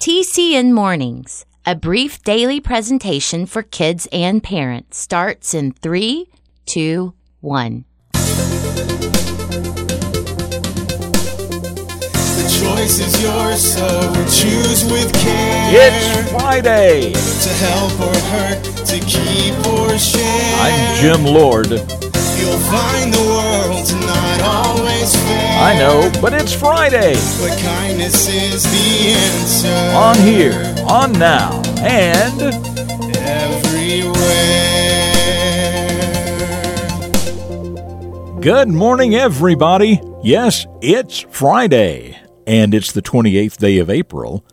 TCN Mornings, a brief daily presentation for kids and parents, starts in three, two, one. The choice is yours, so choose with care. It's Friday. To help or hurt, to keep or share. I'm Jim Lord. You'll find the world's not always fair. I know, but it's Friday. But kindness is the answer. On here, on now, and everywhere. good morning, everybody. Yes, it's Friday, and it's the 28th day of April.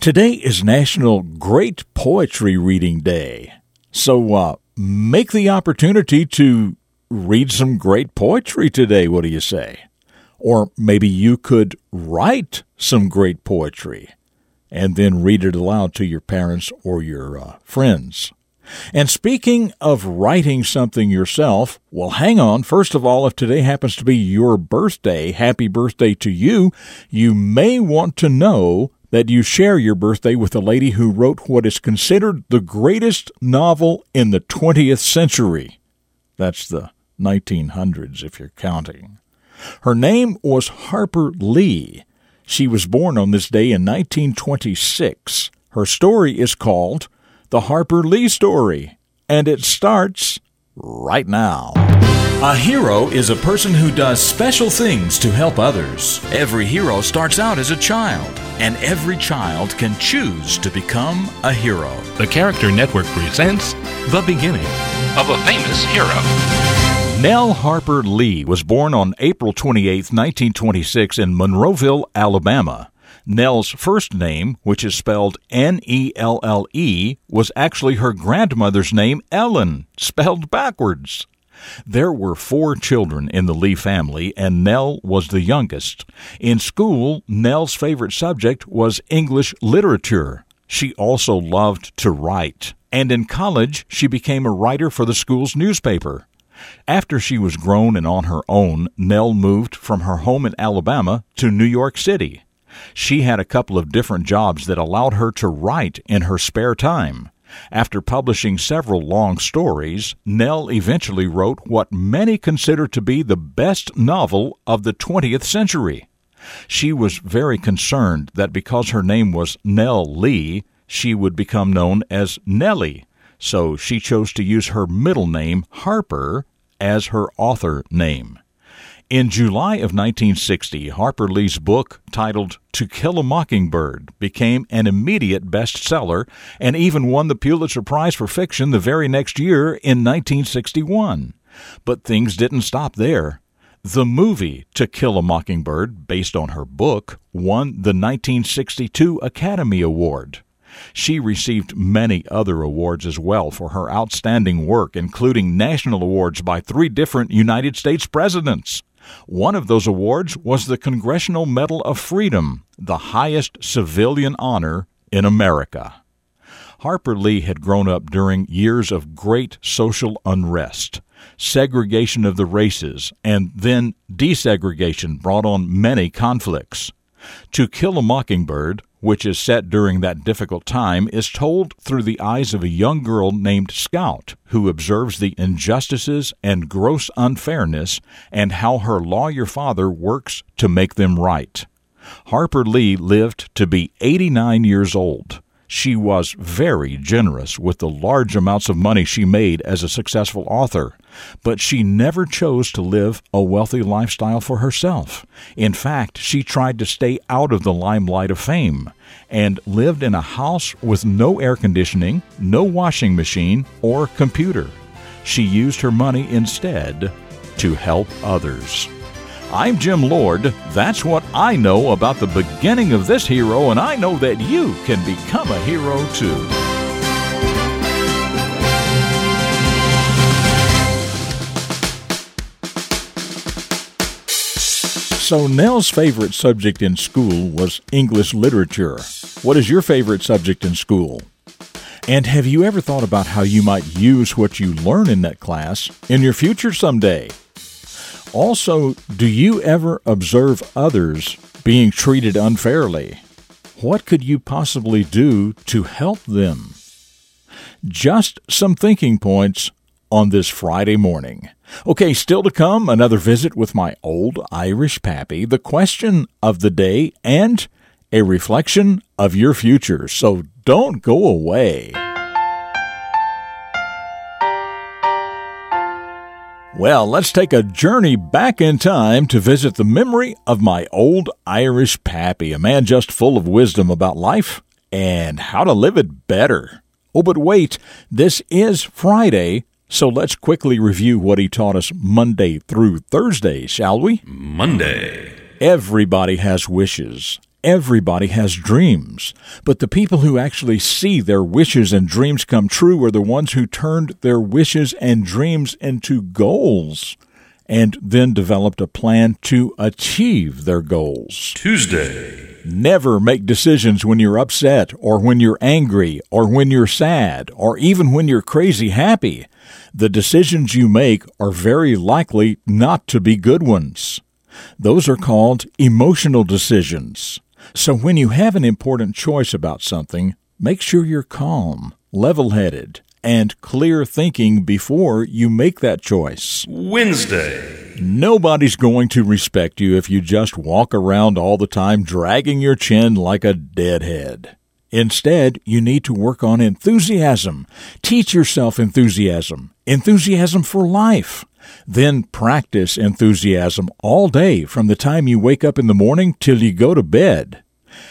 Today is National Great Poetry Reading Day. So, uh, make the opportunity to read some great poetry today. What do you say? Or maybe you could write some great poetry and then read it aloud to your parents or your uh, friends. And speaking of writing something yourself, well, hang on. First of all, if today happens to be your birthday, happy birthday to you. You may want to know that you share your birthday with a lady who wrote what is considered the greatest novel in the 20th century. That's the 1900s, if you're counting. Her name was Harper Lee. She was born on this day in 1926. Her story is called The Harper Lee Story, and it starts right now. A hero is a person who does special things to help others. Every hero starts out as a child, and every child can choose to become a hero. The Character Network presents The Beginning of a Famous Hero. Nelle Harper Lee was born on April 28, 1926, in Monroeville, Alabama. Nelle's first name, which is spelled N E L L E, was actually her grandmother's name, Ellen, spelled backwards. There were four children in the Lee family, and Nelle was the youngest. In school, Nelle's favorite subject was English literature. She also loved to write. And in college, she became a writer for the school's newspaper. After she was grown and on her own, Nelle moved from her home in Alabama to New York City. She had a couple of different jobs that allowed her to write in her spare time. After publishing several long stories, Nelle eventually wrote what many consider to be the best novel of the 20th century. She was very concerned that because her name was Nelle Lee, she would become known as Nellie, so she chose to use her middle name, Harper, as her author name. In July of 1960, Harper Lee's book, titled To Kill a Mockingbird, became an immediate bestseller and even won the Pulitzer Prize for Fiction the very next year in 1961. But things didn't stop there. The movie To Kill a Mockingbird, based on her book, won the 1962 Academy Award. She received many other awards as well for her outstanding work, including national awards by three different United States presidents. One of those awards was the Congressional Medal of Freedom, the highest civilian honor in America. Harper Lee had grown up during years of great social unrest. Segregation of the races and then desegregation brought on many conflicts. To Kill a Mockingbird, which is set during that difficult time, is told through the eyes of a young girl named Scout, who observes the injustices and gross unfairness and how her lawyer father works to make them right. Harper Lee lived to be 89 years old. She was very generous with the large amounts of money she made as a successful author, but she never chose to live a wealthy lifestyle for herself. In fact, she tried to stay out of the limelight of fame and lived in a house with no air conditioning, no washing machine, or computer. She used her money instead to help others. I'm Jim Lord. That's what I know about the beginning of this hero, and I know that you can become a hero too. So, Nelle's favorite subject in school was English literature. What is your favorite subject in school? And have you ever thought about how you might use what you learn in that class in your future someday? Also, do you ever observe others being treated unfairly? what could you possibly do to help them? Just some thinking points on this Friday morning. Okay, still to come, another visit with my old Irish pappy, the question of the day, and a reflection of your future. So don't go away. Well, let's take a journey back in time to visit the memory of my old Irish pappy, a man just full of wisdom about life and how to live it better. Oh, but wait, this is Friday, so let's quickly review what he taught us Monday through Thursday, shall we? Monday. Everybody has wishes. Everybody has dreams. But the people who actually see their wishes and dreams come true are the ones who turned their wishes and dreams into goals and then developed a plan to achieve their goals. Tuesday. Never make decisions when you're upset or when you're angry or when you're sad or even when you're crazy happy. The decisions you make are very likely not to be good ones. Those are called emotional decisions. So when you have an important choice about something, make sure you're calm, level headed, and clear thinking before you make that choice. Wednesday. Nobody's going to respect you if you just walk around all the time dragging your chin like a deadhead. Instead, you need to work on enthusiasm. Teach yourself enthusiasm. Enthusiasm for life. Then practice enthusiasm all day from the time you wake up in the morning till you go to bed.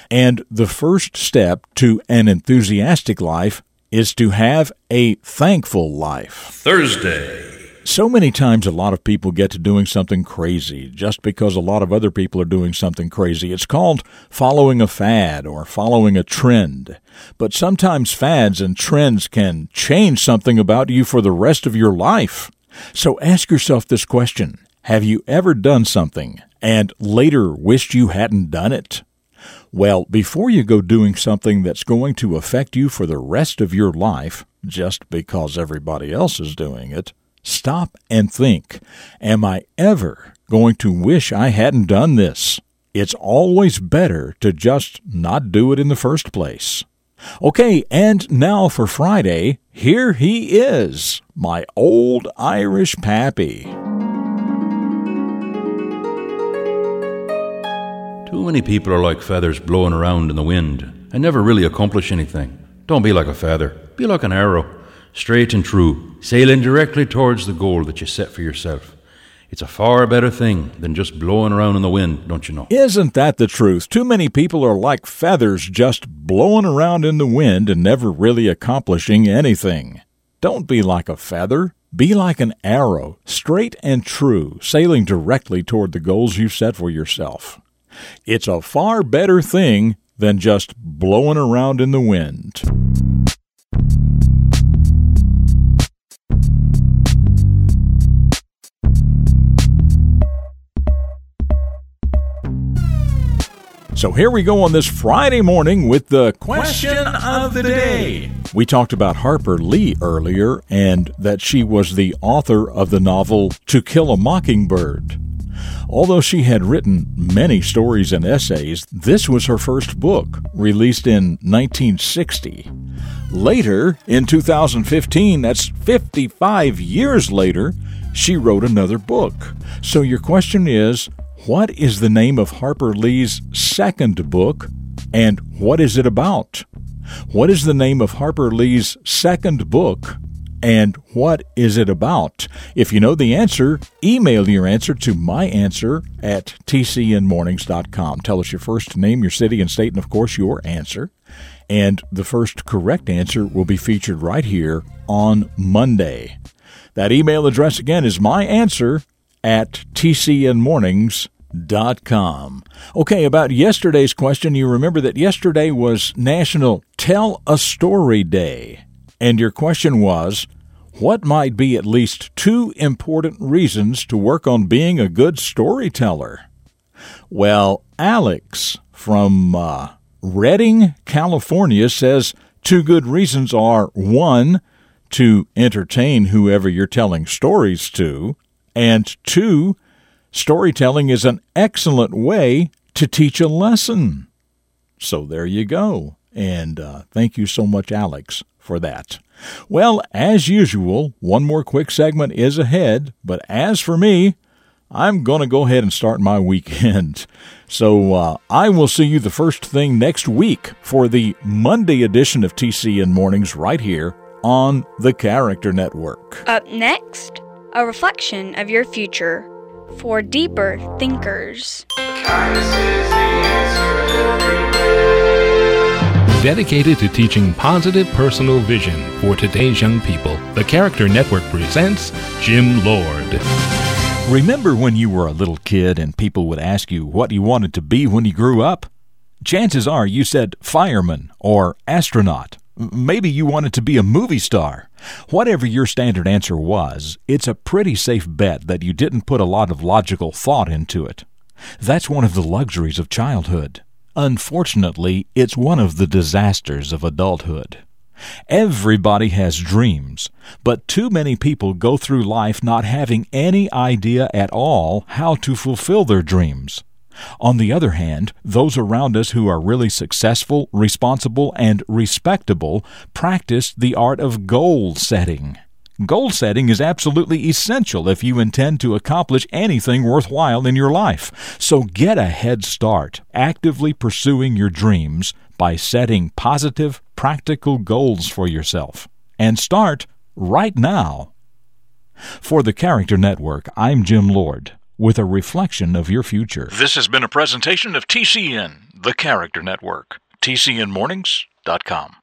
And the first step to an enthusiastic life is to have a thankful life. Thursday. So many times, a lot of people get to doing something crazy just because a lot of other people are doing something crazy. It's called following a fad or following a trend. But sometimes fads and trends can change something about you for the rest of your life. So ask yourself this question Have you ever done something and later wished you hadn't done it? Well, before you go doing something that's going to affect you for the rest of your life, just because everybody else is doing it, Stop and think Am I ever going to wish I hadn't done this? It's always better to just not do it in the first place. Okay, and now for Friday, here he is, my old Irish pappy. Too many people are like feathers blowing around in the wind and never really accomplish anything. Don't be like a feather, be like an arrow straight and true, sailing directly towards the goal that you set for yourself. It's a far better thing than just blowing around in the wind, don't you know? Isn't that the truth? Too many people are like feathers just blowing around in the wind and never really accomplishing anything. Don't be like a feather. Be like an arrow, straight and true, sailing directly toward the goals you've set for yourself. It's a far better thing than just blowing around in the wind. So here we go on this Friday morning with the question of the day. We talked about Harper Lee earlier and that she was the author of the novel To Kill a Mockingbird. Although she had written many stories and essays, this was her first book, released in 1960. Later, in 2015, that's 55 years later, she wrote another book. So your question is what is the name of Harper Lee's second book, and what is it about? What is the name of Harper Lee's second book, and what is it about? If you know the answer, email your answer to myanswer at tcnmornings.com. Tell us your first name, your city and state, and of course your answer. And the first correct answer will be featured right here on Monday. That email address again is myanswer at tcnmornings.com. Okay, about yesterday's question, you remember that yesterday was National Tell a Story Day. And your question was, what might be at least two important reasons to work on being a good storyteller? Well, Alex from uh, Redding, California says two good reasons are one, to entertain whoever you're telling stories to, and two, storytelling is an excellent way to teach a lesson. So there you go. And uh, thank you so much, Alex, for that. Well, as usual, one more quick segment is ahead, but as for me, I'm going to go ahead and start my weekend. So uh, I will see you the first thing next week for the Monday edition of TCN Mornings right here on the Character Network. Up next, a reflection of your future for deeper thinkers. Dedicated to teaching positive personal vision for today's young people, the Character Network presents Jim Lord. Remember when you were a little kid and people would ask you what you wanted to be when you grew up? Chances are you said fireman or astronaut. Maybe you wanted to be a movie star. Whatever your standard answer was, it's a pretty safe bet that you didn't put a lot of logical thought into it. That's one of the luxuries of childhood. Unfortunately, it's one of the disasters of adulthood. Everybody has dreams, but too many people go through life not having any idea at all how to fulfill their dreams. On the other hand, those around us who are really successful, responsible, and respectable practice the art of goal setting. Goal setting is absolutely essential if you intend to accomplish anything worthwhile in your life. So get a head start actively pursuing your dreams by setting positive, practical goals for yourself. And start right now. For the Character Network, I'm Jim Lord with a reflection of your future. This has been a presentation of TCN, the Character Network. TCNMornings.com.